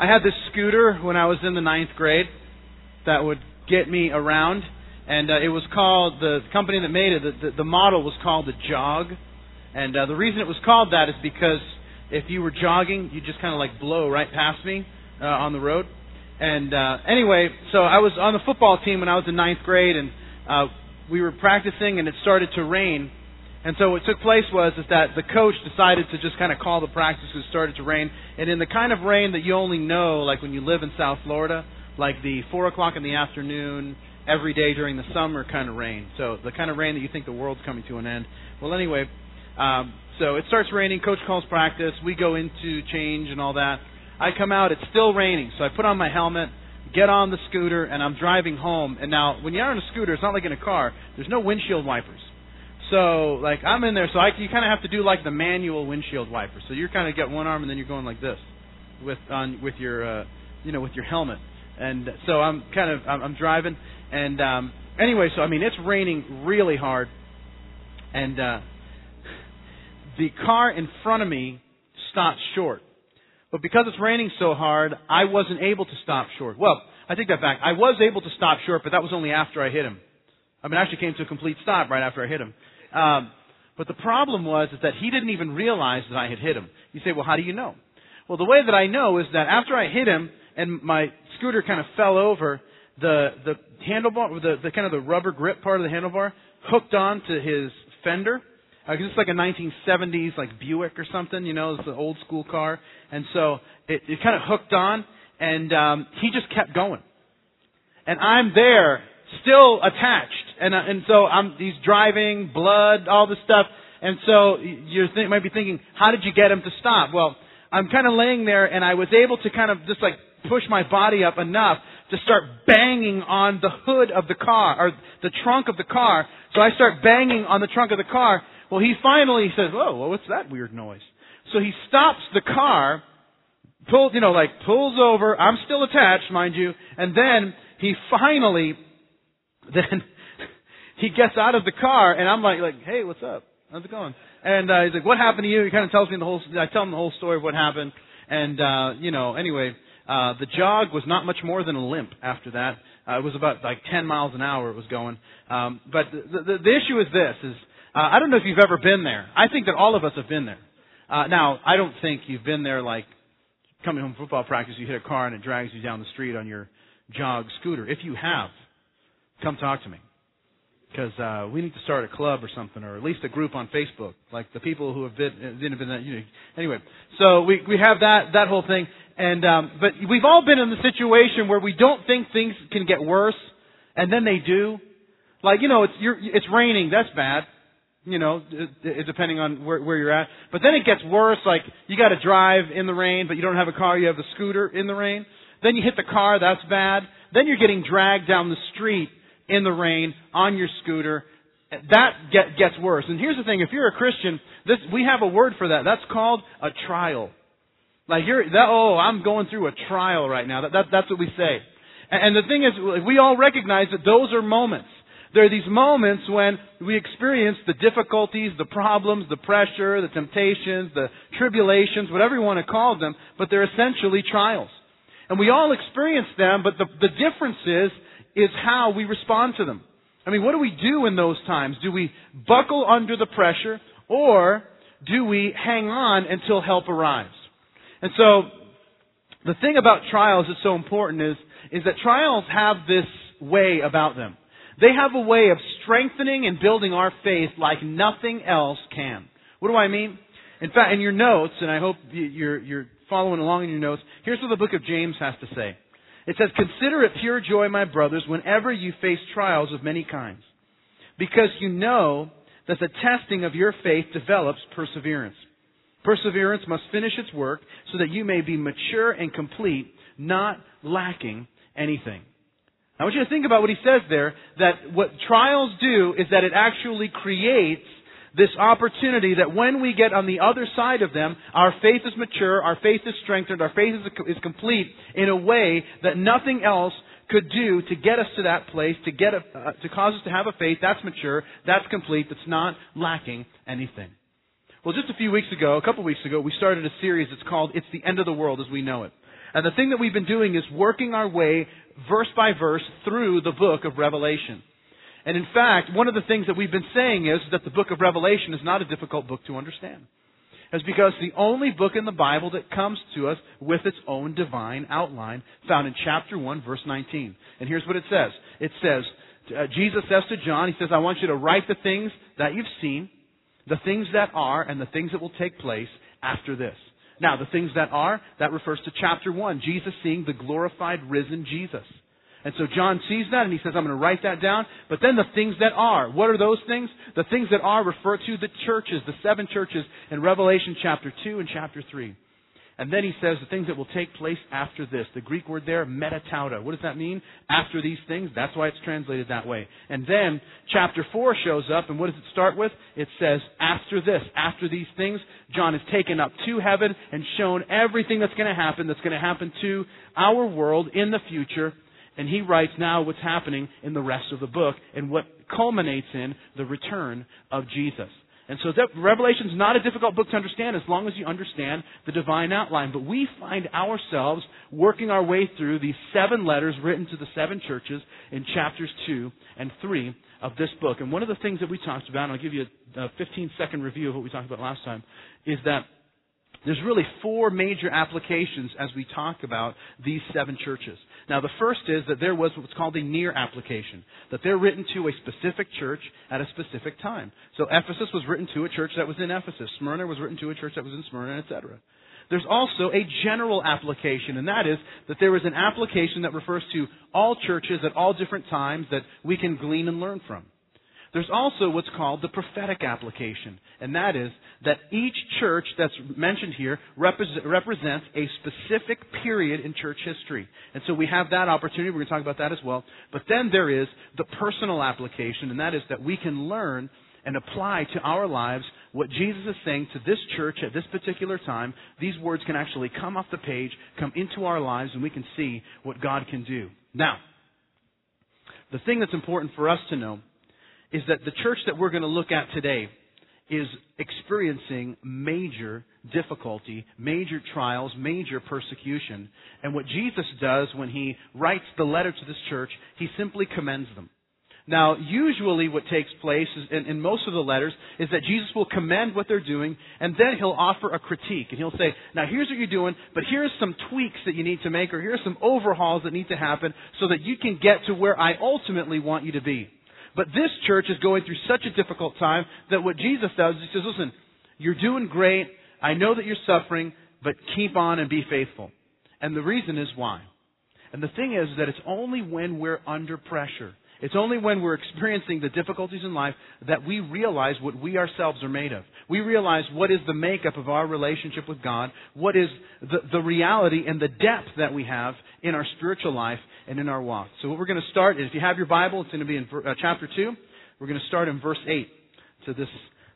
I had this scooter when I was in the ninth grade that would get me around, and uh, it was called the company that made it. The, the, the model was called the Jog, and uh, the reason it was called that is because if you were jogging, you just kind of like blow right past me uh, on the road. And uh, anyway, so I was on the football team when I was in ninth grade, and uh, we were practicing, and it started to rain. And so what took place was is that the coach decided to just kind of call the practice because it started to rain. And in the kind of rain that you only know, like when you live in South Florida, like the four o'clock in the afternoon, every day during the summer kind of rain. So the kind of rain that you think the world's coming to an end. Well, anyway, um, so it starts raining. Coach calls practice. We go into change and all that. I come out. It's still raining. So I put on my helmet, get on the scooter, and I'm driving home. And now, when you're on a scooter, it's not like in a car. There's no windshield wipers. So like I'm in there, so I, you kind of have to do like the manual windshield wiper. So you're kind of get one arm and then you're going like this with on with your uh, you know with your helmet. And so I'm kind of I'm, I'm driving and um, anyway, so I mean it's raining really hard, and uh, the car in front of me stopped short. But because it's raining so hard, I wasn't able to stop short. Well, I take that back. I was able to stop short, but that was only after I hit him. I mean, I actually came to a complete stop right after I hit him. Um, but the problem was is that he didn't even realize that I had hit him. You say, well, how do you know? Well, the way that I know is that after I hit him and my scooter kind of fell over, the the handlebar, the, the kind of the rubber grip part of the handlebar, hooked on to his fender. Uh, it's like a 1970s like Buick or something, you know, it's an old school car, and so it, it kind of hooked on, and um, he just kept going, and I'm there still attached, and uh, and so I'm he's driving, blood, all this stuff, and so you th- might be thinking, how did you get him to stop? Well, I'm kind of laying there, and I was able to kind of just like push my body up enough to start banging on the hood of the car or the trunk of the car. So I start banging on the trunk of the car. Well, he finally says, "Whoa, well, what's that weird noise?" So he stops the car, pulls, you know, like pulls over. I'm still attached, mind you, and then he finally then he gets out of the car, and I'm like, like, hey, what's up? How's it going? And uh, he's like, what happened to you? He kind of tells me the whole. I tell him the whole story of what happened, and uh, you know, anyway, uh, the jog was not much more than a limp after that. Uh, it was about like 10 miles an hour it was going. Um, but the, the, the issue is this: is uh, I don't know if you've ever been there. I think that all of us have been there. Uh, now, I don't think you've been there like coming home from football practice, you hit a car and it drags you down the street on your jog scooter. If you have, come talk to me because uh, we need to start a club or something, or at least a group on Facebook, like the people who have been, been, been that. You know, anyway, so we we have that that whole thing, and um, but we've all been in the situation where we don't think things can get worse, and then they do. Like you know, it's you're, it's raining. That's bad. You know, depending on where, where you're at. But then it gets worse. Like you got to drive in the rain, but you don't have a car. You have the scooter in the rain. Then you hit the car. That's bad. Then you're getting dragged down the street in the rain on your scooter. That get, gets worse. And here's the thing: if you're a Christian, this we have a word for that. That's called a trial. Like you're that. Oh, I'm going through a trial right now. That, that that's what we say. And, and the thing is, we all recognize that those are moments. There are these moments when we experience the difficulties, the problems, the pressure, the temptations, the tribulations, whatever you want to call them, but they're essentially trials. And we all experience them, but the, the difference is is how we respond to them. I mean, what do we do in those times? Do we buckle under the pressure or do we hang on until help arrives? And so, the thing about trials that's so important is, is that trials have this way about them. They have a way of strengthening and building our faith like nothing else can. What do I mean? In fact, in your notes, and I hope you're, you're following along in your notes, here's what the book of James has to say. It says, Consider it pure joy, my brothers, whenever you face trials of many kinds, because you know that the testing of your faith develops perseverance. Perseverance must finish its work so that you may be mature and complete, not lacking anything. I want you to think about what he says there, that what trials do is that it actually creates this opportunity that when we get on the other side of them, our faith is mature, our faith is strengthened, our faith is, is complete in a way that nothing else could do to get us to that place, to get a, uh, to cause us to have a faith that's mature, that's complete, that's not lacking anything. Well, just a few weeks ago, a couple weeks ago, we started a series that's called "It's the End of the World as We Know It." And the thing that we've been doing is working our way verse by verse through the book of Revelation. And in fact, one of the things that we've been saying is that the book of Revelation is not a difficult book to understand. It's because the only book in the Bible that comes to us with its own divine outline found in chapter 1 verse 19. And here's what it says. It says, uh, Jesus says to John, he says, I want you to write the things that you've seen, the things that are, and the things that will take place after this. Now, the things that are, that refers to chapter 1, Jesus seeing the glorified, risen Jesus. And so John sees that and he says, I'm going to write that down. But then the things that are. What are those things? The things that are refer to the churches, the seven churches in Revelation chapter 2 and chapter 3. And then he says the things that will take place after this. The Greek word there, metatauta. What does that mean? After these things. That's why it's translated that way. And then chapter 4 shows up, and what does it start with? It says, after this, after these things, John is taken up to heaven and shown everything that's going to happen, that's going to happen to our world in the future. And he writes now what's happening in the rest of the book and what culminates in the return of Jesus. And so Revelation is not a difficult book to understand as long as you understand the divine outline. But we find ourselves working our way through these seven letters written to the seven churches in chapters 2 and 3 of this book. And one of the things that we talked about, and I'll give you a 15 second review of what we talked about last time, is that there's really four major applications as we talk about these seven churches. Now, the first is that there was what's called a near application, that they're written to a specific church at a specific time. So Ephesus was written to a church that was in Ephesus. Smyrna was written to a church that was in Smyrna, etc. There's also a general application, and that is that there is an application that refers to all churches at all different times that we can glean and learn from. There's also what's called the prophetic application, and that is that each church that's mentioned here represents a specific period in church history. And so we have that opportunity. We're going to talk about that as well. But then there is the personal application, and that is that we can learn and apply to our lives what Jesus is saying to this church at this particular time. These words can actually come off the page, come into our lives, and we can see what God can do. Now, the thing that's important for us to know is that the church that we're going to look at today is experiencing major difficulty, major trials, major persecution. And what Jesus does when he writes the letter to this church, he simply commends them. Now, usually what takes place is, in, in, most of the letters is that Jesus will commend what they're doing, and then he'll offer a critique. And he'll say, now here's what you're doing, but here's some tweaks that you need to make, or here's some overhauls that need to happen so that you can get to where I ultimately want you to be. But this church is going through such a difficult time that what Jesus does is he says, listen, you're doing great. I know that you're suffering, but keep on and be faithful. And the reason is why. And the thing is that it's only when we're under pressure, it's only when we're experiencing the difficulties in life that we realize what we ourselves are made of. We realize what is the makeup of our relationship with God, what is the, the reality and the depth that we have in our spiritual life and in our walk. So what we're going to start is, if you have your Bible, it's going to be in uh, chapter 2. We're going to start in verse 8 to this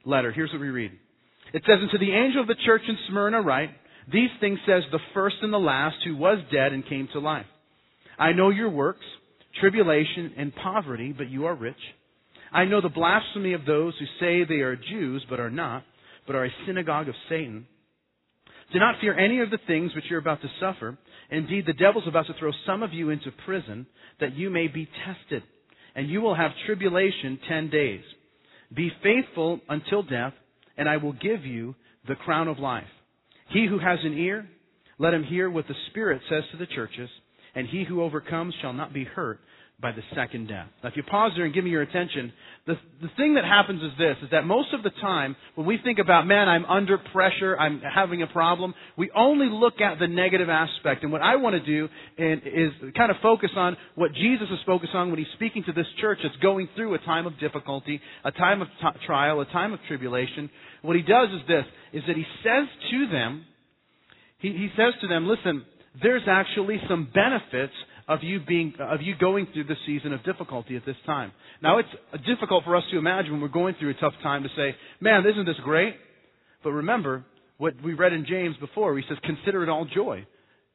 letter. Here's what we read. It says, And to the angel of the church in Smyrna write, These things says the first and the last who was dead and came to life. I know your works, tribulation and poverty, but you are rich. I know the blasphemy of those who say they are Jews, but are not, but are a synagogue of Satan. Do not fear any of the things which you're about to suffer. Indeed, the devil's about to throw some of you into prison that you may be tested, and you will have tribulation ten days. Be faithful until death, and I will give you the crown of life. He who has an ear, let him hear what the Spirit says to the churches, and he who overcomes shall not be hurt by the second death. Now, if you pause there and give me your attention, the, the thing that happens is this, is that most of the time, when we think about, man, I'm under pressure, I'm having a problem, we only look at the negative aspect. And what I want to do is kind of focus on what Jesus is focused on when he's speaking to this church that's going through a time of difficulty, a time of t- trial, a time of tribulation. What he does is this, is that he says to them, he, he says to them, listen, there's actually some benefits of you being of you going through the season of difficulty at this time. Now it's difficult for us to imagine when we're going through a tough time to say, "Man, isn't this great?" But remember what we read in James before. He says, "Consider it all joy."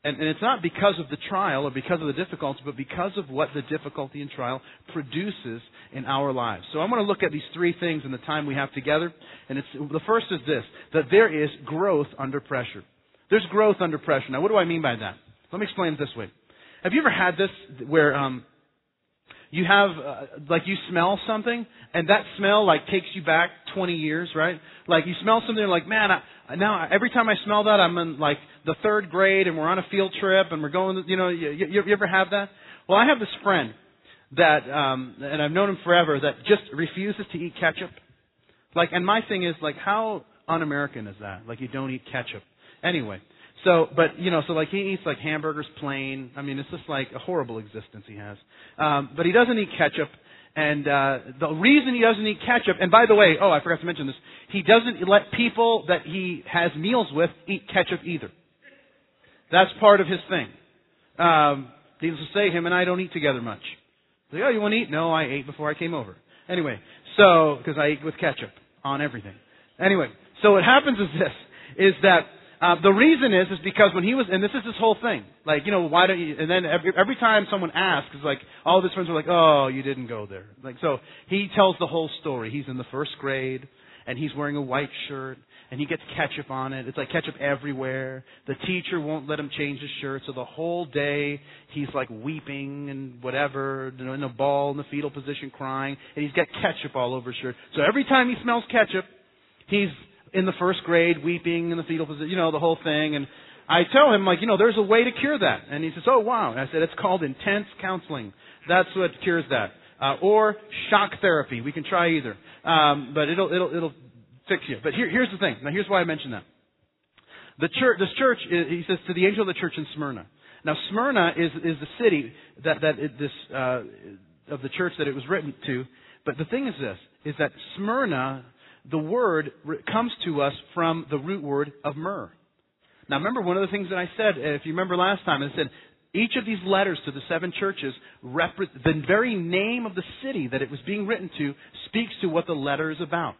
And, and it's not because of the trial or because of the difficulty, but because of what the difficulty and trial produces in our lives. So I'm going to look at these three things in the time we have together. And it's, the first is this, that there is growth under pressure. There's growth under pressure. Now, what do I mean by that? Let me explain it this way. Have you ever had this where um, you have uh, like you smell something and that smell like takes you back 20 years, right? Like you smell something and like, man, I, now every time I smell that, I'm in like the third grade and we're on a field trip and we're going, you know, you, you, you ever have that? Well, I have this friend that, um, and I've known him forever that just refuses to eat ketchup. Like, and my thing is like, how un-American is that? Like, you don't eat ketchup. Anyway, so, but you know, so like he eats like hamburgers plain. I mean, it's just like a horrible existence he has. Um, but he doesn't eat ketchup. And uh, the reason he doesn't eat ketchup, and by the way, oh, I forgot to mention this, he doesn't let people that he has meals with eat ketchup either. That's part of his thing. Um, needless to say, him and I don't eat together much. Like, oh, you want to eat? No, I ate before I came over. Anyway, so because I eat with ketchup on everything. Anyway, so what happens is this: is that uh, the reason is, is because when he was, and this is his whole thing. Like, you know, why don't you, and then every, every time someone asks, it's like, all of his friends are like, oh, you didn't go there. Like, so he tells the whole story. He's in the first grade, and he's wearing a white shirt, and he gets ketchup on it. It's like ketchup everywhere. The teacher won't let him change his shirt, so the whole day he's like weeping and whatever, you know, in a ball in the fetal position crying, and he's got ketchup all over his shirt. So every time he smells ketchup, he's in the first grade, weeping in the fetal position, you know, the whole thing. And I tell him, like, you know, there's a way to cure that. And he says, oh, wow. And I said, it's called intense counseling. That's what cures that. Uh, or shock therapy. We can try either. Um, but it'll, it'll, it'll fix you. But here, here's the thing. Now, here's why I mention that. The church, this church, he says to the angel of the church in Smyrna. Now, Smyrna is, is the city that, that it, this, uh, of the church that it was written to. But the thing is this, is that Smyrna the word comes to us from the root word of myrrh. Now remember one of the things that I said, uh, if you remember last time, I said each of these letters to the seven churches, the very name of the city that it was being written to speaks to what the letter is about.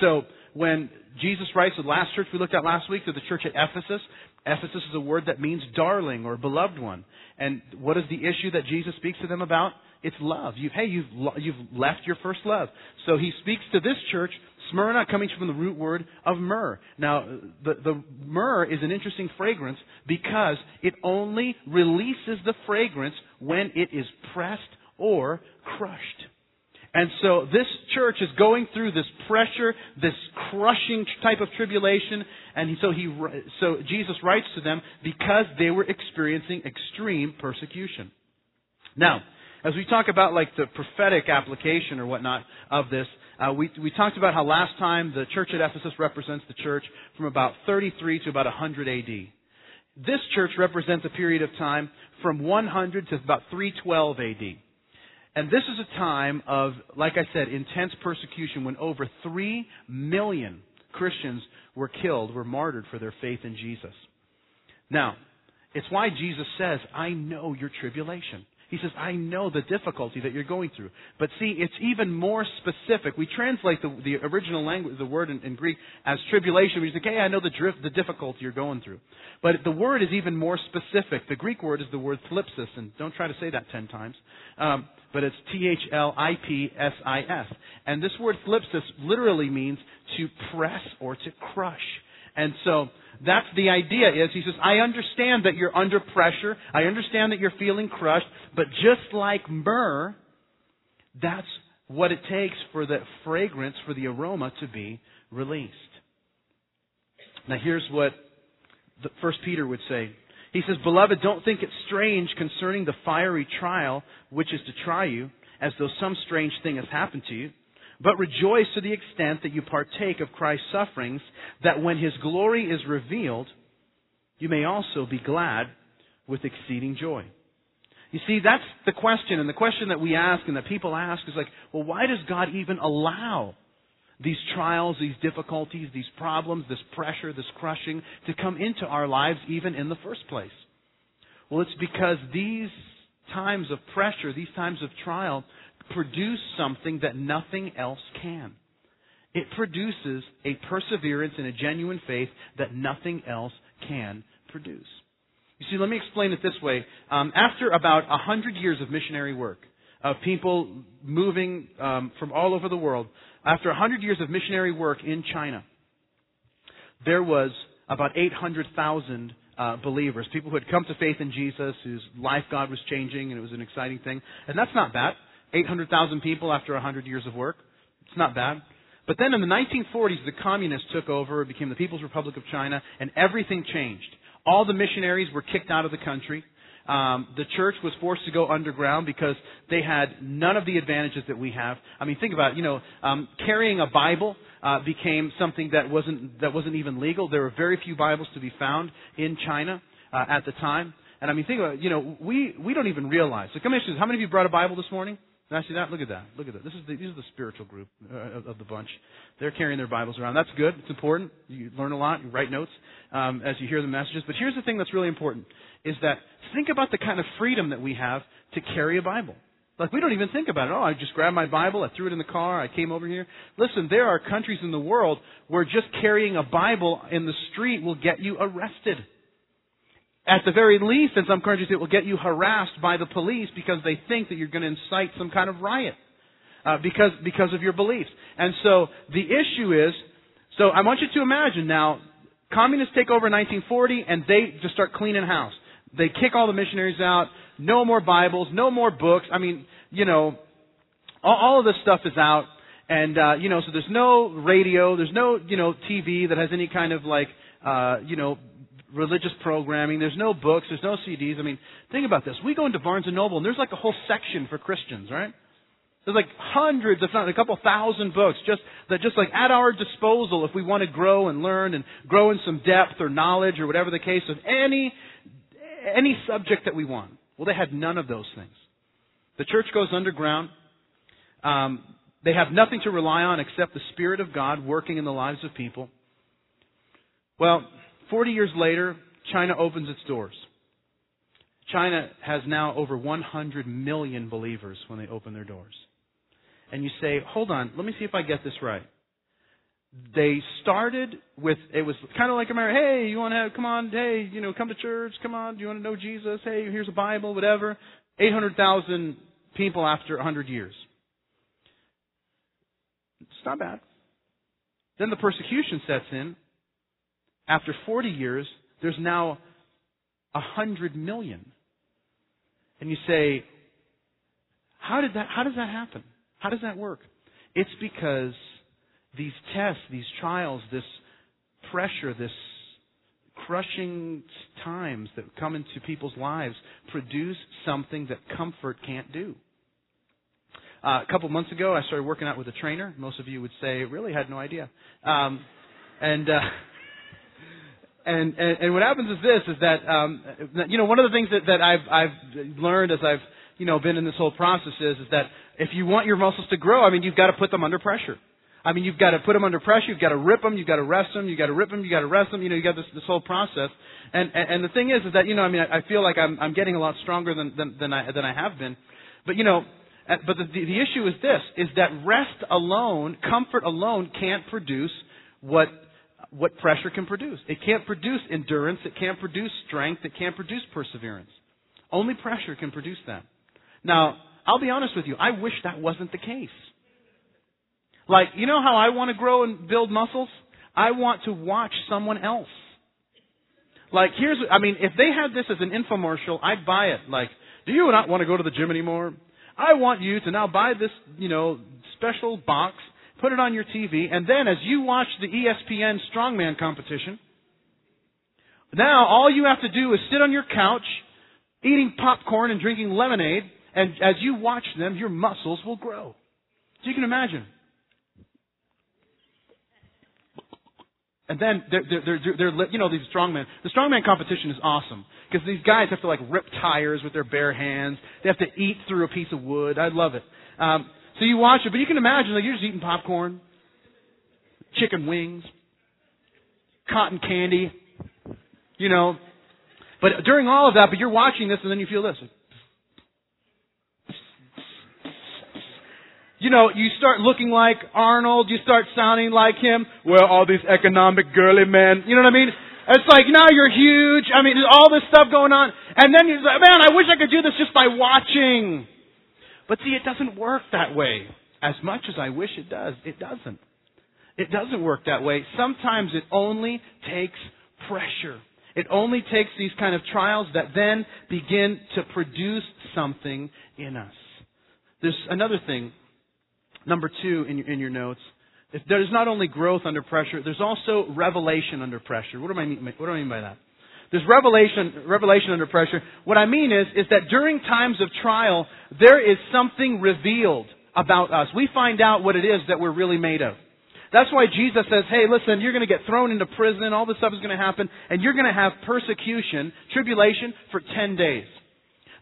So when Jesus writes the last church we looked at last week to the church at Ephesus, Ephesus is a word that means darling or beloved one. And what is the issue that Jesus speaks to them about? It's love. You've, hey, you've, you've left your first love. So he speaks to this church Smyrna coming from the root word of myrrh. Now, the, the myrrh is an interesting fragrance because it only releases the fragrance when it is pressed or crushed. And so this church is going through this pressure, this crushing type of tribulation, and so he, so Jesus writes to them because they were experiencing extreme persecution. Now, as we talk about like the prophetic application or whatnot of this, uh, we, we talked about how last time the church at Ephesus represents the church from about 33 to about 100 AD. This church represents a period of time from 100 to about 312 AD. And this is a time of, like I said, intense persecution when over 3 million Christians were killed, were martyred for their faith in Jesus. Now, it's why Jesus says, I know your tribulation. He says, I know the difficulty that you're going through. But see, it's even more specific. We translate the, the original language, the word in, in Greek, as tribulation. We say, hey, I know the drift, the difficulty you're going through. But the word is even more specific. The Greek word is the word thlipsis, and don't try to say that ten times. Um, but it's T-H-L-I-P-S-I-S. And this word thlipsis literally means to press or to crush. And so, that's the idea is he says, I understand that you're under pressure. I understand that you're feeling crushed. But just like myrrh, that's what it takes for the fragrance, for the aroma to be released. Now here's what First Peter would say. He says, Beloved, don't think it strange concerning the fiery trial which is to try you, as though some strange thing has happened to you but rejoice to the extent that you partake of Christ's sufferings, that when his glory is revealed, you may also be glad with exceeding joy. You see, that's the question, and the question that we ask and that people ask is like, well, why does God even allow these trials, these difficulties, these problems, this pressure, this crushing to come into our lives even in the first place? Well, it's because these times of pressure, these times of trial, produce something that nothing else can. It produces a perseverance and a genuine faith that nothing else can produce. You see, let me explain it this way. Um, after about a hundred years of missionary work, of people moving um, from all over the world, after a hundred years of missionary work in China, there was about 800,000 uh, believers, people who had come to faith in Jesus, whose life God was changing, and it was an exciting thing. And that's not bad. 800,000 people after 100 years of work. It's not bad. But then in the 1940s, the communists took over, it became the People's Republic of China, and everything changed. All the missionaries were kicked out of the country. Um, the church was forced to go underground because they had none of the advantages that we have. I mean, think about it. You know, um, carrying a Bible uh, became something that wasn't that wasn't even legal. There were very few Bibles to be found in China uh, at the time. And I mean, think about it. You know, we we don't even realize. So, come here, how many of you brought a Bible this morning? I see that? Look at that. Look at that. This is the, these are the spiritual group uh, of, of the bunch. They're carrying their Bibles around. That's good. It's important. You learn a lot. You write notes um, as you hear the messages. But here's the thing that's really important: is that think about the kind of freedom that we have to carry a Bible. Like we don't even think about it. Oh, I just grabbed my Bible, I threw it in the car, I came over here. Listen, there are countries in the world where just carrying a Bible in the street will get you arrested. At the very least, in some countries, it will get you harassed by the police because they think that you're going to incite some kind of riot uh, because because of your beliefs. And so the issue is, so I want you to imagine now, communists take over in 1940 and they just start cleaning house. They kick all the missionaries out. No more Bibles. No more books. I mean, you know, all, all of this stuff is out. And, uh, you know, so there's no radio. There's no, you know, TV that has any kind of like, uh, you know, religious programming. There's no books. There's no CDs. I mean, think about this. We go into Barnes and Noble and there's like a whole section for Christians, right? There's like hundreds, if not a couple thousand books, just that just like at our disposal if we want to grow and learn and grow in some depth or knowledge or whatever the case of any any subject that we want. Well, they had none of those things. The church goes underground. Um, they have nothing to rely on except the Spirit of God working in the lives of people. Well, 40 years later, China opens its doors. China has now over 100 million believers when they open their doors. And you say, hold on, let me see if I get this right they started with it was kind of like America. Hey, you want to have? Come on, hey, you know, come to church. Come on, do you want to know Jesus? Hey, here's a Bible, whatever. Eight hundred thousand people after hundred years. It's not bad. Then the persecution sets in. After forty years, there's now a hundred million. And you say, how did that? How does that happen? How does that work? It's because these tests, these trials, this pressure, this crushing times that come into people's lives produce something that comfort can't do. Uh, a couple months ago, I started working out with a trainer. Most of you would say, really had no idea. Um, and, uh, and, and and what happens is this: is that um, you know one of the things that, that I've I've learned as I've you know been in this whole process is is that if you want your muscles to grow, I mean you've got to put them under pressure. I mean, you've got to put them under pressure. You've got to rip them. You've got to rest them. You've got to rip them. You've got to rest them. You know, you got this, this whole process. And, and, and the thing is, is that, you know, I mean, I, I feel like I'm, I'm getting a lot stronger than, than, than I, than I have been. But, you know, uh, but the, the, the issue is this, is that rest alone, comfort alone can't produce what, what pressure can produce. It can't produce endurance. It can't produce strength. It can't produce perseverance. Only pressure can produce that. Now, I'll be honest with you. I wish that wasn't the case. Like, you know how I want to grow and build muscles? I want to watch someone else. Like, here's, I mean, if they had this as an infomercial, I'd buy it. Like, do you not want to go to the gym anymore? I want you to now buy this, you know, special box, put it on your TV, and then as you watch the ESPN strongman competition, now all you have to do is sit on your couch, eating popcorn and drinking lemonade, and as you watch them, your muscles will grow. So you can imagine. And then they're, they're, they're, they're, you know, these strongmen. The strongman competition is awesome because these guys have to like rip tires with their bare hands. They have to eat through a piece of wood. I love it. Um, so you watch it, but you can imagine like you're just eating popcorn, chicken wings, cotton candy, you know. But during all of that, but you're watching this and then you feel this. you know, you start looking like Arnold, you start sounding like him. Well, all these economic girly men, you know what I mean? It's like now you're huge. I mean, there's all this stuff going on, and then you're like, man, I wish I could do this just by watching. But see, it doesn't work that way. As much as I wish it does, it doesn't. It doesn't work that way. Sometimes it only takes pressure. It only takes these kind of trials that then begin to produce something in us. There's another thing, number two in your, in your notes. There's not only growth under pressure, there's also revelation under pressure. What do I mean, what do I mean by that? There's revelation, revelation under pressure. What I mean is, is that during times of trial, there is something revealed about us. We find out what it is that we're really made of. That's why Jesus says, hey, listen, you're going to get thrown into prison, all this stuff is going to happen, and you're going to have persecution, tribulation for 10 days.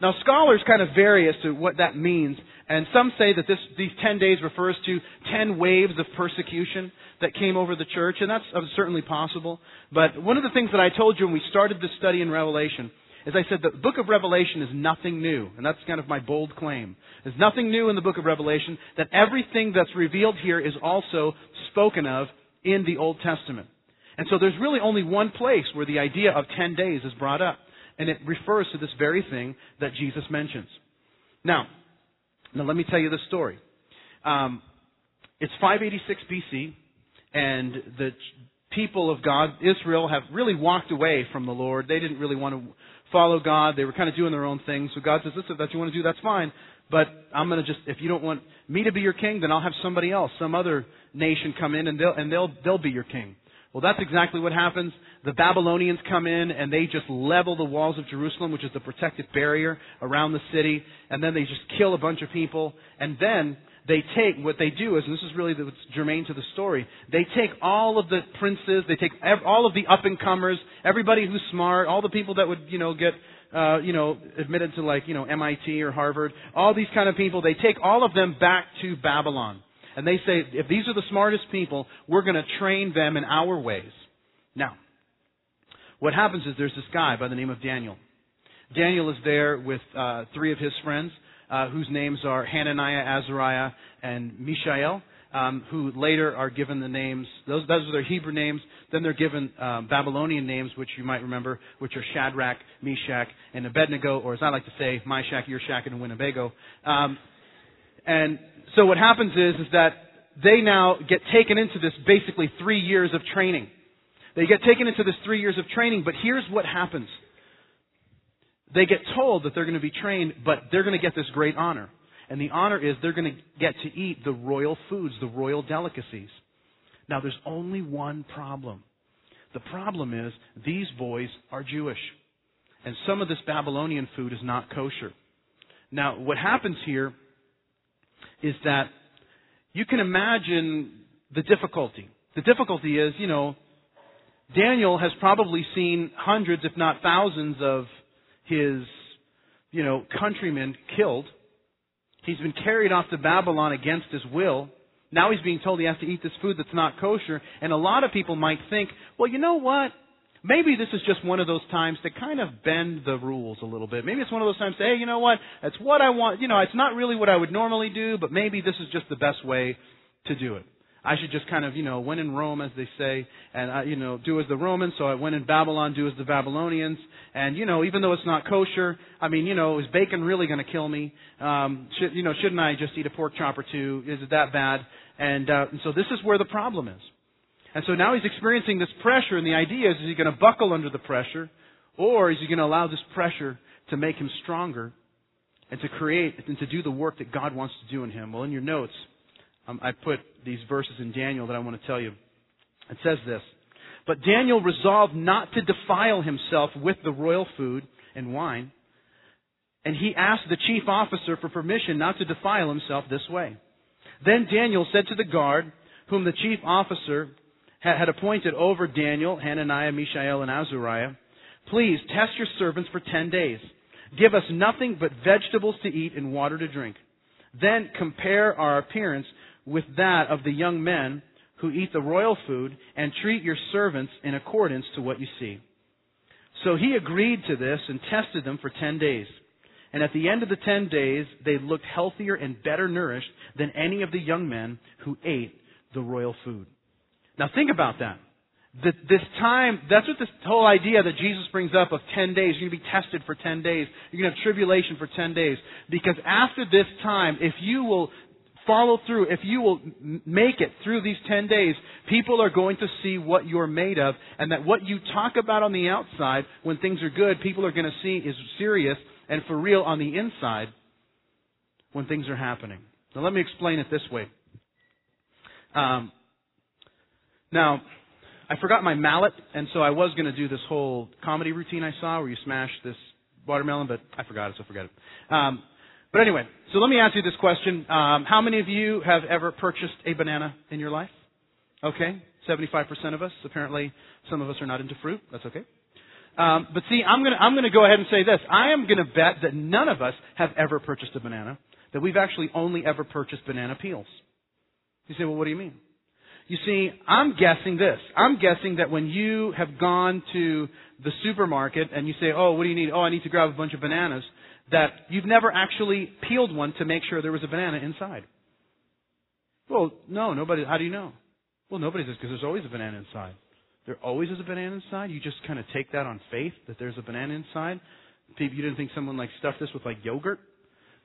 Now, scholars kind of vary as to what that means, and some say that this, these 10 days refers to 10 waves of persecution that came over the church, and that's uh, certainly possible. But one of the things that I told you when we started this study in Revelation as I said, the book of Revelation is nothing new, and that's kind of my bold claim. There's nothing new in the book of Revelation, that everything that's revealed here is also spoken of in the Old Testament. And so there's really only one place where the idea of 10 days is brought up, and it refers to this very thing that Jesus mentions. Now, now let me tell you the story. Um, it's 586 BC, and the people of God, Israel, have really walked away from the Lord. They didn't really want to follow God. They were kind of doing their own thing. So God says, listen, if that's you want to do, that's fine. But I'm going to just, if you don't want me to be your king, then I'll have somebody else, some other nation come in and they'll, and they'll, they'll be your king. Well, that's exactly what happens. The Babylonians come in and they just level the walls of Jerusalem, which is the protective barrier around the city, and then they just kill a bunch of people. And then they take, what they do is, and this is really what's germane to the story, they take all of the princes, they take all of the up and comers, everybody who's smart, all the people that would, you know, get, uh, you know, admitted to like, you know, MIT or Harvard, all these kind of people, they take all of them back to Babylon. And they say, if these are the smartest people, we're going to train them in our ways. Now, what happens is there's this guy by the name of Daniel. Daniel is there with uh, three of his friends uh, whose names are Hananiah, Azariah, and Mishael, um, who later are given the names, those, those are their Hebrew names. Then they're given um, Babylonian names, which you might remember, which are Shadrach, Meshach, and Abednego, or as I like to say, Meshach, Yershak, and Winnebago. Um, and so what happens is, is that they now get taken into this basically three years of training. They get taken into this three years of training, but here's what happens they get told that they're going to be trained, but they're going to get this great honor. And the honor is they're going to get to eat the royal foods, the royal delicacies. Now, there's only one problem. The problem is these boys are Jewish. And some of this Babylonian food is not kosher. Now, what happens here is that you can imagine the difficulty. The difficulty is, you know, Daniel has probably seen hundreds, if not thousands, of his, you know, countrymen killed. He's been carried off to Babylon against his will. Now he's being told he has to eat this food that's not kosher. And a lot of people might think, well, you know what? Maybe this is just one of those times to kind of bend the rules a little bit. Maybe it's one of those times to hey, you know what? That's what I want. You know, it's not really what I would normally do, but maybe this is just the best way to do it. I should just kind of, you know, when in Rome, as they say, and, I, you know, do as the Romans. So I went in Babylon, do as the Babylonians. And, you know, even though it's not kosher, I mean, you know, is bacon really going to kill me? Um, should, you know, shouldn't I just eat a pork chop or two? Is it that bad? And, uh, and so this is where the problem is. And so now he's experiencing this pressure, and the idea is, is he going to buckle under the pressure, or is he going to allow this pressure to make him stronger and to create and to do the work that God wants to do in him? Well, in your notes, um, I put these verses in Daniel that I want to tell you. It says this But Daniel resolved not to defile himself with the royal food and wine, and he asked the chief officer for permission not to defile himself this way. Then Daniel said to the guard, whom the chief officer had appointed over Daniel, Hananiah, Mishael, and Azariah, Please test your servants for ten days. Give us nothing but vegetables to eat and water to drink. Then compare our appearance with that of the young men who eat the royal food and treat your servants in accordance to what you see. So he agreed to this and tested them for ten days. And at the end of the ten days, they looked healthier and better nourished than any of the young men who ate the royal food. Now think about that. This time, that's what this whole idea that Jesus brings up of 10 days. You're going to be tested for 10 days. You're going to have tribulation for 10 days. Because after this time, if you will follow through, if you will make it through these 10 days, people are going to see what you're made of and that what you talk about on the outside when things are good, people are going to see is serious and for real on the inside when things are happening. Now let me explain it this way. Um, now, I forgot my mallet, and so I was going to do this whole comedy routine I saw where you smash this watermelon, but I forgot it, so forget it. Um, but anyway, so let me ask you this question. Um, how many of you have ever purchased a banana in your life? Okay, 75% of us. Apparently, some of us are not into fruit. That's okay. Um, but see, I'm going to I'm going to go ahead and say this. I am going to bet that none of us have ever purchased a banana. That we've actually only ever purchased banana peels. You say, well, what do you mean? You see, I'm guessing this. I'm guessing that when you have gone to the supermarket and you say, oh, what do you need? Oh, I need to grab a bunch of bananas that you've never actually peeled one to make sure there was a banana inside. Well, no, nobody. How do you know? Well, nobody says because there's always a banana inside. There always is a banana inside. You just kind of take that on faith that there's a banana inside. You didn't think someone like stuffed this with like yogurt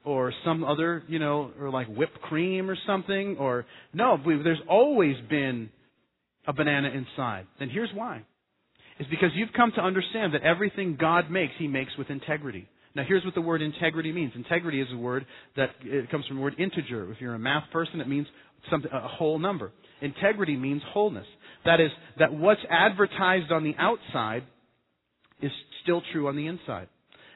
or some other, you know, or like whipped cream or something. Or no, there's always been a banana inside. And here's why: is because you've come to understand that everything God makes, He makes with integrity. Now, here's what the word integrity means. Integrity is a word that it comes from the word integer. If you're a math person, it means a whole number. Integrity means wholeness. That is, that what's advertised on the outside is still true on the inside.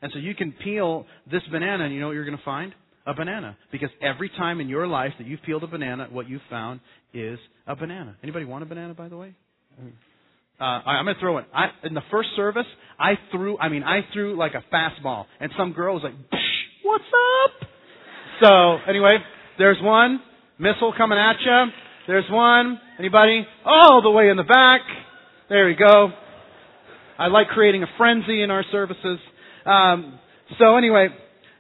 And so you can peel this banana and you know what you're going to find? A banana. Because every time in your life that you've peeled a banana, what you've found is a banana. Anybody want a banana, by the way? Uh, I'm to throw it. I, in the first service, I threw, I mean, I threw like a fastball. And some girl was like, what's up? So, anyway, there's one. Missile coming at you. There's one. Anybody? All the way in the back. There we go. I like creating a frenzy in our services. Um, so anyway,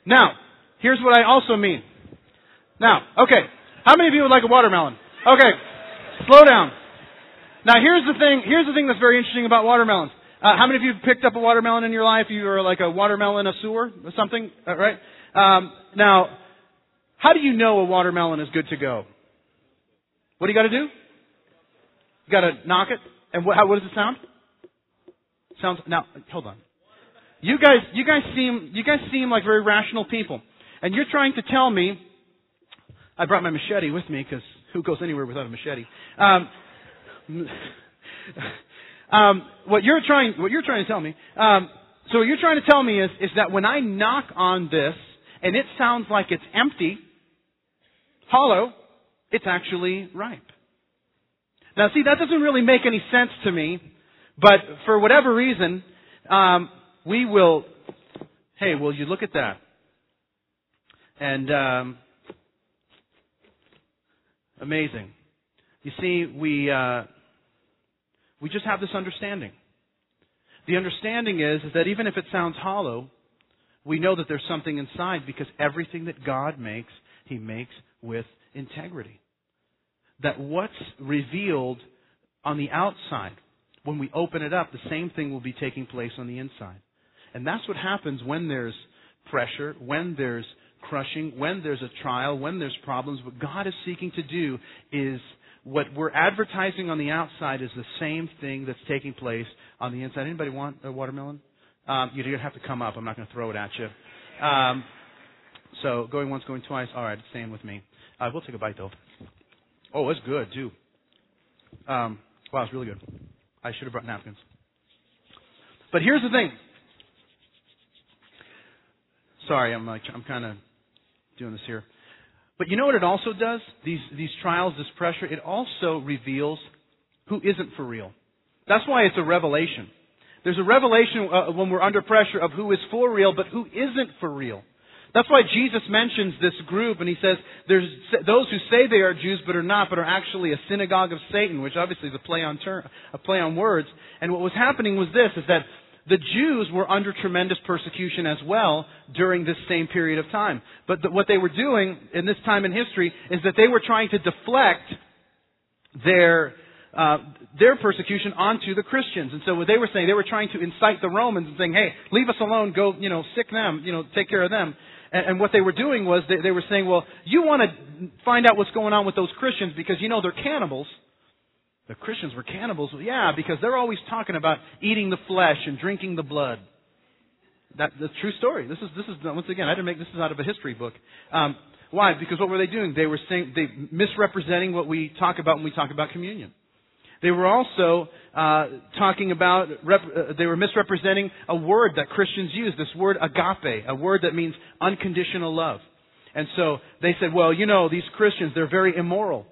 now, here's what I also mean. Now, okay. How many of you would like a watermelon? Okay. Slow down. Now here's the thing, here's the thing that's very interesting about watermelons. Uh, how many of you have picked up a watermelon in your life? You are like a watermelon a sewer or something, uh, right? Um, now, how do you know a watermelon is good to go? What do you got to do? You got to knock it, and what, how, what does it sound? Sounds now. Hold on. You guys, you guys seem, you guys seem like very rational people, and you're trying to tell me. I brought my machete with me because who goes anywhere without a machete? Um, um, what you're trying, what you're trying to tell me, um, so what you're trying to tell me is, is that when I knock on this and it sounds like it's empty, hollow, it's actually ripe. Now, see, that doesn't really make any sense to me, but for whatever reason, um, we will. Hey, will you look at that? And um, amazing. You see, we uh, we just have this understanding. The understanding is, is that even if it sounds hollow, we know that there's something inside because everything that God makes, He makes with integrity. That what's revealed on the outside, when we open it up, the same thing will be taking place on the inside. And that's what happens when there's pressure, when there's crushing, when there's a trial, when there's problems. What God is seeking to do is what we're advertising on the outside is the same thing that's taking place on the inside. Anybody want a watermelon? Um, you're going to have to come up. I'm not going to throw it at you. Um, so going once, going twice. All right, staying with me. Uh, we'll take a bite though. Oh, it's good too. Um, wow, it's really good. I should have brought napkins. But here's the thing. Sorry, I'm like I'm kind of doing this here. But you know what it also does? These, these trials, this pressure, it also reveals who isn't for real. That's why it's a revelation. There's a revelation uh, when we're under pressure of who is for real, but who isn't for real. That's why Jesus mentions this group and he says there's those who say they are Jews but are not, but are actually a synagogue of Satan, which obviously is a play on term, a play on words. And what was happening was this, is that the Jews were under tremendous persecution as well during this same period of time. But what they were doing in this time in history is that they were trying to deflect their uh, their persecution onto the Christians. And so what they were saying, they were trying to incite the Romans and saying, hey, leave us alone, go, you know, sic them, you know, take care of them. And, and what they were doing was they, they were saying, well, you want to find out what's going on with those Christians because you know they're cannibals. The Christians were cannibals. Well, yeah, because they're always talking about eating the flesh and drinking the blood. That, that's true story. This is, this is, once again, I didn't make this is out of a history book. Um, why? Because what were they doing? They were saying, they misrepresenting what we talk about when we talk about communion. They were also uh, talking about, rep, uh, they were misrepresenting a word that Christians use, this word agape, a word that means unconditional love. And so they said, well, you know, these Christians, they're very immoral.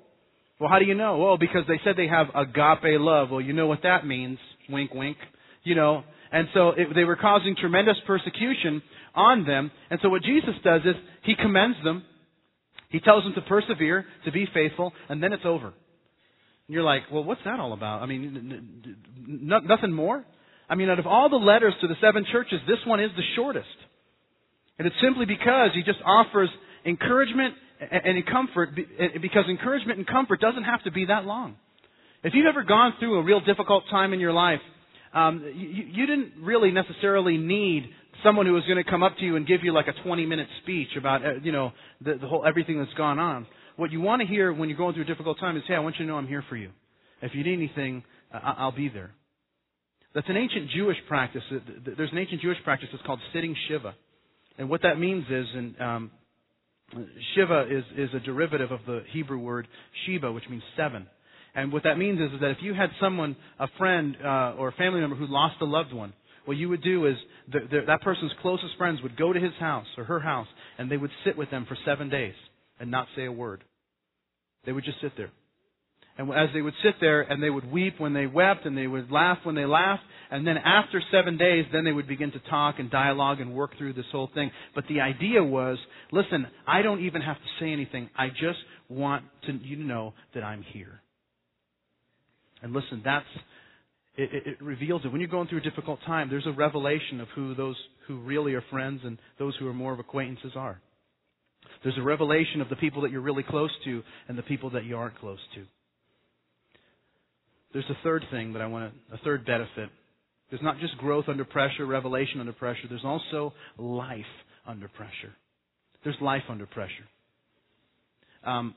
Well, how do you know? Well, because they said they have agape love. Well, you know what that means. Wink, wink. You know, and so it, they were causing tremendous persecution on them. And so what Jesus does is he commends them. He tells them to persevere, to be faithful, and then it's over. And you're like, well, what's that all about? I mean, n- n- nothing more? I mean, out of all the letters to the seven churches, this one is the shortest. And it's simply because he just offers encouragement and comfort, because encouragement and comfort doesn't have to be that long. If you've ever gone through a real difficult time in your life, um, you, you didn't really necessarily need someone who was going to come up to you and give you like a 20 minute speech about, uh, you know, the, the whole, everything that's gone on. What you want to hear when you're going through a difficult time is, hey, I want you to know I'm here for you. If you need anything, I'll be there. That's an ancient Jewish practice. There's an ancient Jewish practice that's called sitting Shiva. And what that means is, and um, Shiva is, is a derivative of the Hebrew word Sheba, which means seven. And what that means is, is that if you had someone, a friend uh, or a family member who lost a loved one, what you would do is the, the, that person's closest friends would go to his house or her house, and they would sit with them for seven days and not say a word. They would just sit there. And as they would sit there and they would weep when they wept and they would laugh when they laughed, and then after seven days, then they would begin to talk and dialogue and work through this whole thing. But the idea was, listen, I don't even have to say anything. I just want to, you to know that I'm here. And listen, that's it, it, it reveals it. When you're going through a difficult time, there's a revelation of who those who really are friends and those who are more of acquaintances are. There's a revelation of the people that you're really close to and the people that you aren't close to. There's a third thing that I want to, a third benefit. There's not just growth under pressure, revelation under pressure. There's also life under pressure. There's life under pressure. Um,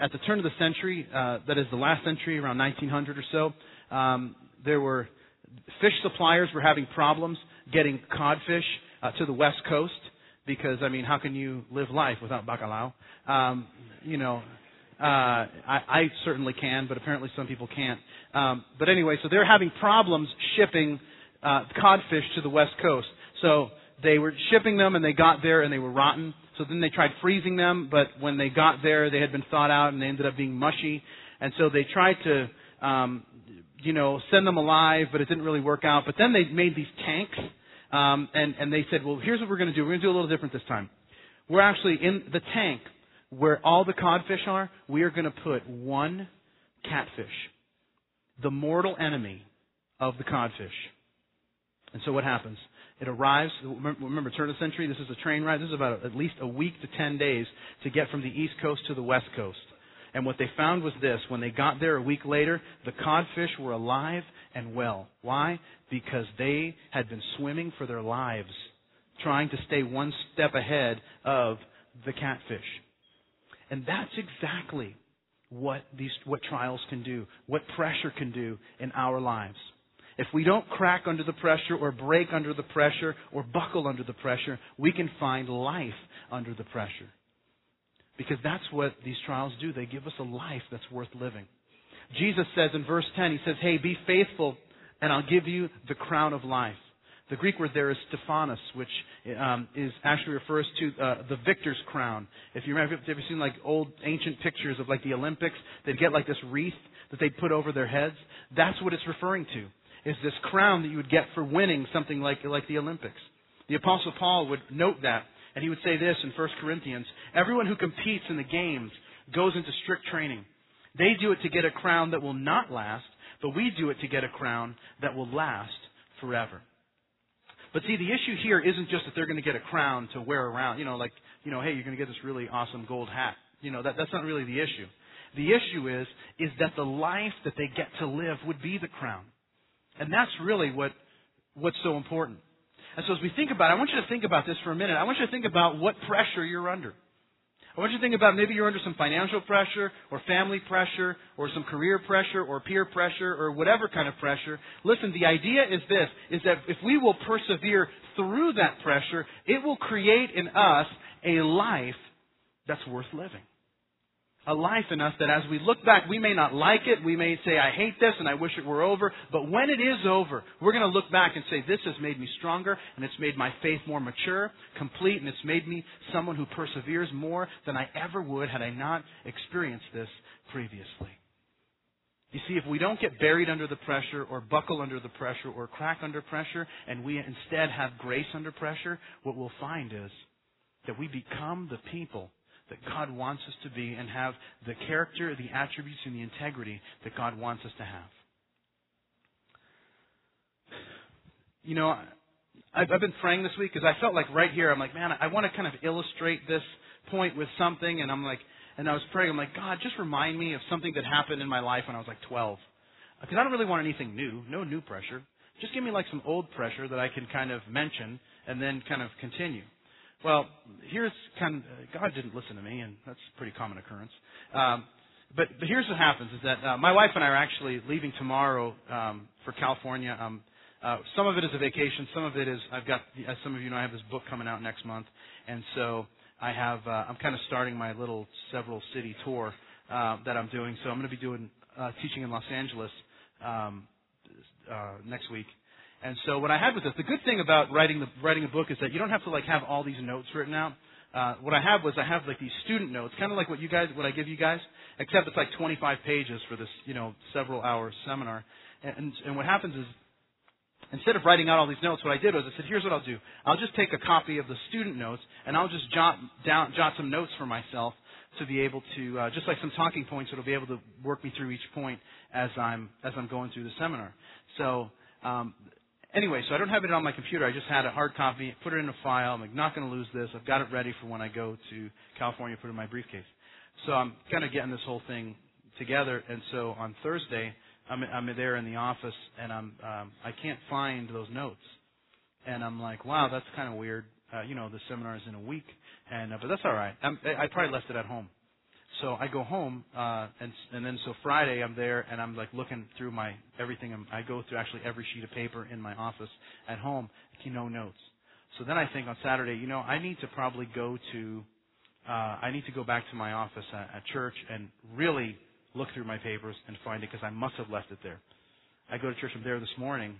at the turn of the century, uh, that is the last century, around 1900 or so, um, there were fish suppliers were having problems getting codfish uh, to the west coast because I mean, how can you live life without bacalao? Um, you know, uh, I, I certainly can, but apparently some people can't. Um, but anyway, so they're having problems shipping uh, codfish to the west coast. So they were shipping them, and they got there, and they were rotten. So then they tried freezing them, but when they got there, they had been thawed out, and they ended up being mushy. And so they tried to, um, you know, send them alive, but it didn't really work out. But then they made these tanks, um, and and they said, well, here's what we're going to do. We're going to do a little different this time. We're actually in the tank where all the codfish are. We are going to put one catfish, the mortal enemy of the codfish. And so what happens? It arrives, remember, turn of the century, this is a train ride. This is about at least a week to 10 days to get from the East Coast to the West Coast. And what they found was this when they got there a week later, the codfish were alive and well. Why? Because they had been swimming for their lives, trying to stay one step ahead of the catfish. And that's exactly what these what trials can do, what pressure can do in our lives. If we don't crack under the pressure or break under the pressure or buckle under the pressure, we can find life under the pressure. Because that's what these trials do. They give us a life that's worth living. Jesus says in verse 10, He says, Hey, be faithful, and I'll give you the crown of life. The Greek word there is Stephanos, which um, is actually refers to uh, the victor's crown. If you remember, have you've ever seen like old ancient pictures of like the Olympics? They'd get like this wreath that they'd put over their heads. That's what it's referring to is this crown that you would get for winning something like, like the Olympics. The Apostle Paul would note that, and he would say this in 1 Corinthians Everyone who competes in the games goes into strict training. They do it to get a crown that will not last, but we do it to get a crown that will last forever. But see, the issue here isn't just that they're going to get a crown to wear around. You know, like, you know, hey, you're going to get this really awesome gold hat. You know, that, that's not really the issue. The issue is, is that the life that they get to live would be the crown. And that's really what, what's so important. And so as we think about it, I want you to think about this for a minute. I want you to think about what pressure you're under. I want you to think about maybe you're under some financial pressure or family pressure or some career pressure or peer pressure or whatever kind of pressure. Listen, the idea is this, is that if we will persevere through that pressure, it will create in us a life that's worth living a life in us that as we look back, we may not like it. We may say, I hate this and I wish it were over. But when it is over, we're going to look back and say, this has made me stronger and it's made my faith more mature, complete, and it's made me someone who perseveres more than I ever would had I not experienced this previously. You see, if we don't get buried under the pressure or buckle under the pressure or crack under pressure and we instead have grace under pressure, what we'll find is that we become the people that God wants us to be and have the character, the attributes, and the integrity that God wants us to have. You know, I've, I've been praying this week because I felt like right here, I'm like, man, I want to kind of illustrate this point with something, and I'm like, and I was praying, I'm like, God, just remind me of something that happened in my life when I was like 12. Because I don't really want anything new, no new pressure. Just give me like some old pressure that I can kind of mention and then kind of continue. Well, here's kind of, God didn't listen to me, and that's a pretty common occurrence. Um, but, but here's what happens is that uh, my wife and I are actually leaving tomorrow um, for California. Um, uh, some of it is a vacation. Some of it is I've got, as some of you know, I have this book coming out next month, and so I have uh, I'm kind of starting my little several city tour uh, that I'm doing. So I'm going to be doing uh, teaching in Los Angeles um, uh, next week, and so what I had with this. The good thing about writing the writing a book is that you don't have to like have all these notes written out. Uh, what I have was I have like these student notes, kind of like what you guys, what I give you guys, except it's like 25 pages for this, you know, several hour seminar. And, and, and what happens is, instead of writing out all these notes, what I did was I said, here's what I'll do. I'll just take a copy of the student notes and I'll just jot down, jot some notes for myself to be able to, uh, just like some talking points that'll be able to work me through each point as I'm as I'm going through the seminar. So um, Anyway, so I don't have it on my computer. I just had a hard copy, put it in a file. I'm not going to lose this. I've got it ready for when I go to California, put it in my briefcase. So I'm kind of getting this whole thing together. And so on Thursday, I'm, I'm there in the office, and I'm um, I can't find those notes. And I'm like, wow, that's kind of weird. Uh, you know, the seminar is in a week, and uh, but that's all right. I'm, I probably left it at home. So I go home, uh, and and then so Friday I'm there and I'm like looking through my everything. I'm, I go through actually every sheet of paper in my office at home. You know notes. So then I think on Saturday, you know, I need to probably go to, uh, I need to go back to my office at, at church and really look through my papers and find it because I must have left it there. I go to church. I'm there this morning,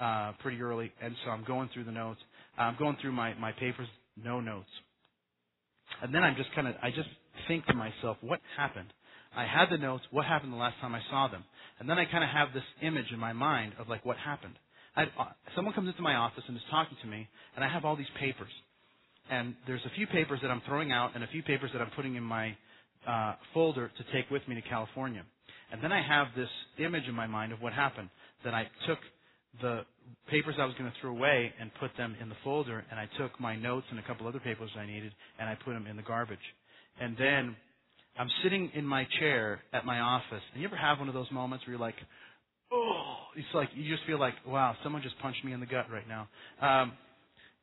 uh, pretty early, and so I'm going through the notes. I'm going through my my papers, no notes. And then I'm just kind of, I just think to myself, what happened? I had the notes. What happened the last time I saw them? And then I kind of have this image in my mind of like what happened. I, uh, someone comes into my office and is talking to me, and I have all these papers. And there's a few papers that I'm throwing out, and a few papers that I'm putting in my uh, folder to take with me to California. And then I have this image in my mind of what happened. That I took the papers I was going to throw away and put them in the folder, and I took my notes and a couple other papers I needed, and I put them in the garbage. And then I'm sitting in my chair at my office. And you ever have one of those moments where you're like, oh, it's like you just feel like, wow, someone just punched me in the gut right now. Um,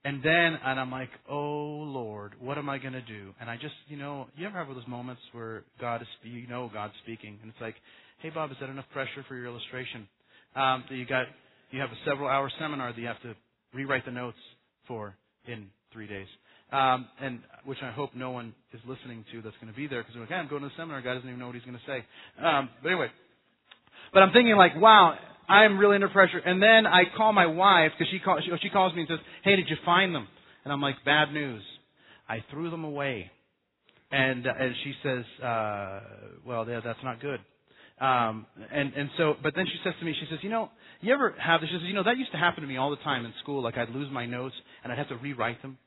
and then, and I'm like, oh Lord, what am I going to do? And I just, you know, you ever have those moments where God is, you know, God's speaking, and it's like, hey Bob, is that enough pressure for your illustration? Um, that you got, you have a several hour seminar that you have to rewrite the notes for in three days um, and which I hope no one is listening to that's going to be there because they're like, hey, I'm going to the seminar. God doesn't even know what he's going to say. Um, but anyway, but I'm thinking like, wow, I'm really under pressure. And then I call my wife because she, call, she, she calls me and says, hey, did you find them? And I'm like, bad news. I threw them away. And, uh, and she says, uh, well, yeah, that's not good. Um, and, and so, but then she says to me, she says, you know, you ever have this? She says, you know, that used to happen to me all the time in school. Like I'd lose my notes and I'd have to rewrite them.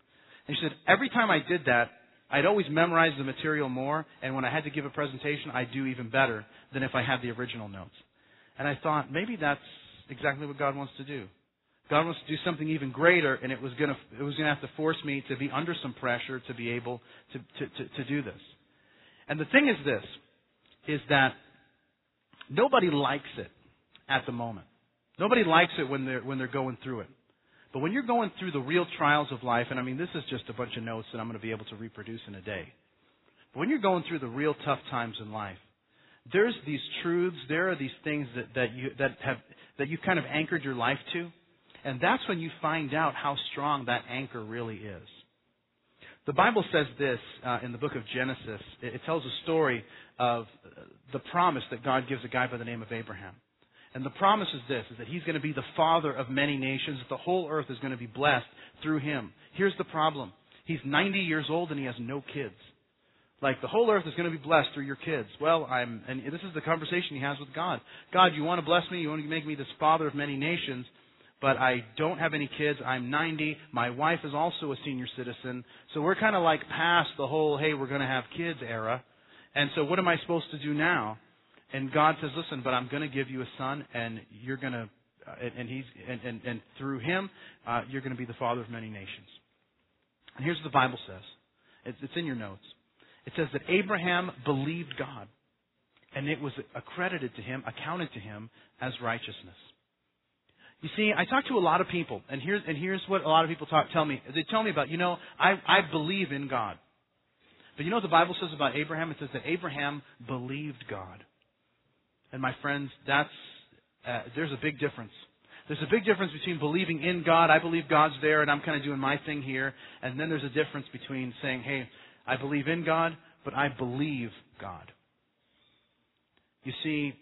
And she said, every time I did that, I'd always memorize the material more, and when I had to give a presentation, I'd do even better than if I had the original notes. And I thought, maybe that's exactly what God wants to do. God wants to do something even greater, and it was to it was to have to force me to be under some pressure to be able to, to, to, to do this. And the thing is this, is that nobody likes it at the moment. Nobody likes it when they're when they're going through it. But when you're going through the real trials of life, and I mean this is just a bunch of notes that I'm going to be able to reproduce in a day. But when you're going through the real tough times in life, there's these truths, there are these things that, that you that have that you've kind of anchored your life to, and that's when you find out how strong that anchor really is. The Bible says this uh, in the book of Genesis. It, it tells a story of the promise that God gives a guy by the name of Abraham. And the promise is this, is that he's going to be the father of many nations, that the whole earth is going to be blessed through him. Here's the problem. He's 90 years old and he has no kids. Like the whole earth is going to be blessed through your kids. Well, I'm, and this is the conversation he has with God. God, you want to bless me? You want to make me this father of many nations? But I don't have any kids. I'm 90. My wife is also a senior citizen. So we're kind of like past the whole, hey, we're going to have kids era. And so what am I supposed to do now? And God says, listen, but I'm going to give you a son, and you're going to, uh, and, and, he's, and, and, and through him, uh, you're going to be the father of many nations. And here's what the Bible says. It's, it's in your notes. It says that Abraham believed God, and it was accredited to him, accounted to him as righteousness. You see, I talk to a lot of people, and here's, and here's what a lot of people talk, tell me. They tell me about, you know, I, I believe in God. But you know what the Bible says about Abraham? It says that Abraham believed God. And my friends, that's uh, there's a big difference. There's a big difference between believing in God, I believe God's there and I'm kind of doing my thing here, and then there's a difference between saying, hey, I believe in God, but I believe God. You see,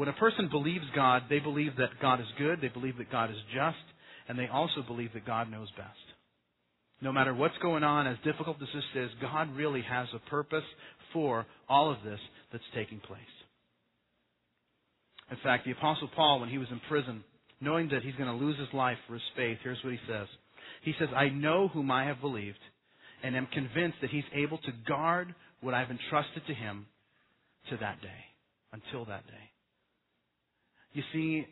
when a person believes God, they believe that God is good, they believe that God is just, and they also believe that God knows best. No matter what's going on, as difficult as this is, God really has a purpose for all of this that's taking place. In fact, the Apostle Paul, when he was in prison, knowing that he's going to lose his life for his faith, here's what he says. He says, I know whom I have believed, and am convinced that he's able to guard what I've entrusted to him to that day, until that day. You see,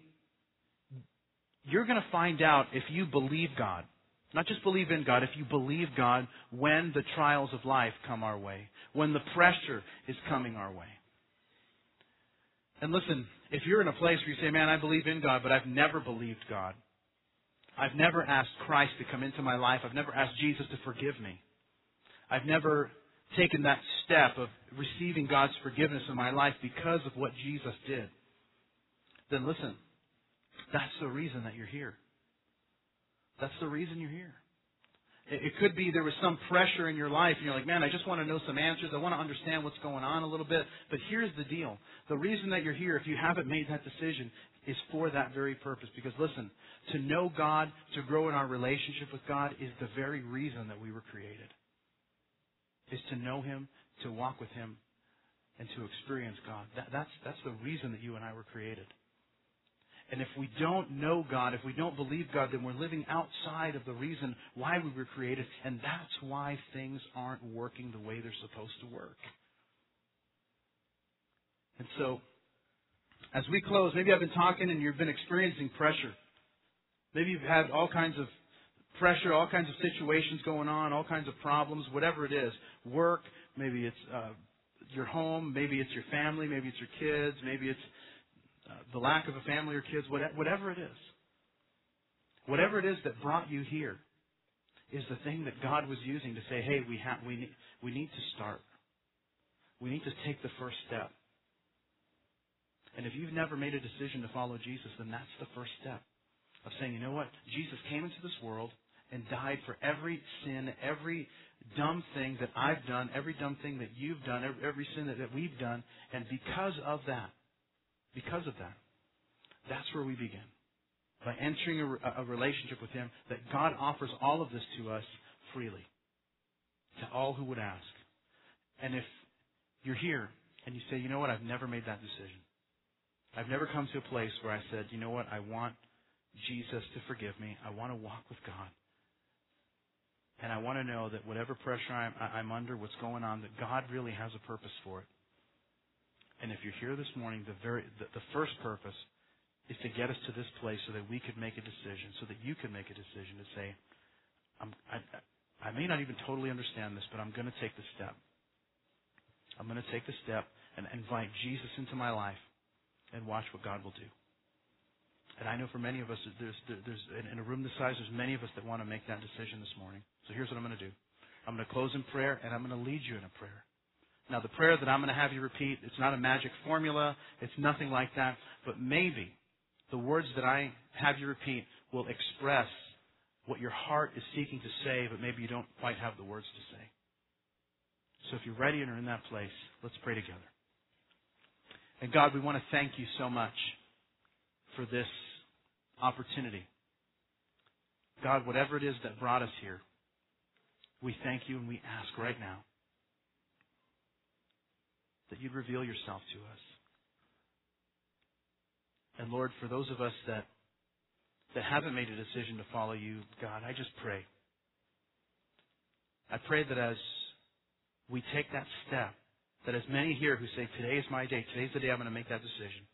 you're going to find out if you believe God, not just believe in God, if you believe God when the trials of life come our way, when the pressure is coming our way. And listen, if you're in a place where you say, man, I believe in God, but I've never believed God. I've never asked Christ to come into my life. I've never asked Jesus to forgive me. I've never taken that step of receiving God's forgiveness in my life because of what Jesus did. Then listen, that's the reason that you're here. That's the reason you're here. It could be there was some pressure in your life and you're like, man, I just want to know some answers. I want to understand what's going on a little bit. But here's the deal. The reason that you're here, if you haven't made that decision, is for that very purpose. Because listen, to know God, to grow in our relationship with God is the very reason that we were created. Is to know Him, to walk with Him, and to experience God. That, that's, that's the reason that you and I were created. And if we don't know God, if we don't believe God, then we're living outside of the reason why we were created. And that's why things aren't working the way they're supposed to work. And so, as we close, maybe I've been talking and you've been experiencing pressure. Maybe you've had all kinds of pressure, all kinds of situations going on, all kinds of problems, whatever it is. Work, maybe it's uh, your home, maybe it's your family, maybe it's your kids, maybe it's uh, the lack of a family or kids, whatever it is. Whatever it is that brought you here is the thing that God was using to say, hey, we, have, we, need, we need to start. We need to take the first step. And if you've never made a decision to follow Jesus, then that's the first step of saying, you know what? Jesus came into this world and died for every sin, every dumb thing that I've done, every dumb thing that you've done, every, every sin that, that we've done. And because of that, because of that. That's where we begin. By entering a, a relationship with Him, that God offers all of this to us freely. To all who would ask. And if you're here and you say, you know what, I've never made that decision. I've never come to a place where I said, you know what, I want Jesus to forgive me. I want to walk with God. And I want to know that whatever pressure I'm, I'm under, what's going on, that God really has a purpose for it. And if you're here this morning, the very the, the first purpose is to get us to this place so that we could make a decision, so that you can make a decision to say, I'm, I, I may not even totally understand this, but I'm going to take the step. I'm going to take the step and invite Jesus into my life and watch what God will do. And I know for many of us, there's, there's in a room this size, there's many of us that want to make that decision this morning. So here's what I'm going to do. I'm going to close in prayer, and I'm going to lead you in a prayer. Now, the prayer that I'm going to have you repeat, it's not a magic formula. It's nothing like that. But maybe the words that I have you repeat will express what your heart is seeking to say, but maybe you don't quite have the words to say. So if you're ready and are in that place, let's pray together. And God, we want to thank you so much for this opportunity. God, whatever it is that brought us here, we thank you and we ask right now that you'd reveal yourself to us. And Lord, for those of us that that haven't made a decision to follow you, God, I just pray. I pray that as we take that step, that as many here who say, Today is my day, today's the day I'm going to make that decision,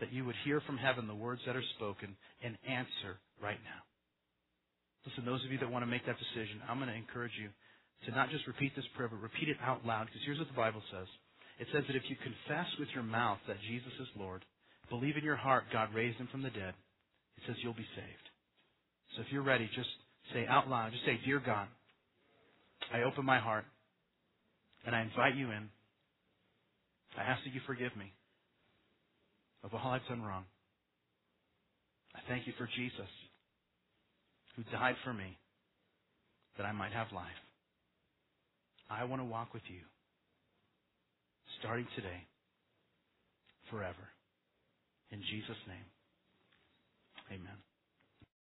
that you would hear from heaven the words that are spoken and answer right now. Listen, those of you that want to make that decision, I'm going to encourage you to not just repeat this prayer, but repeat it out loud, because here's what the Bible says. It says that if you confess with your mouth that Jesus is Lord, believe in your heart God raised him from the dead, it says you'll be saved. So if you're ready, just say out loud, just say, Dear God, I open my heart and I invite you in. I ask that you forgive me of all I've done wrong. I thank you for Jesus who died for me that I might have life. I want to walk with you starting today, forever. In Jesus' name. Amen.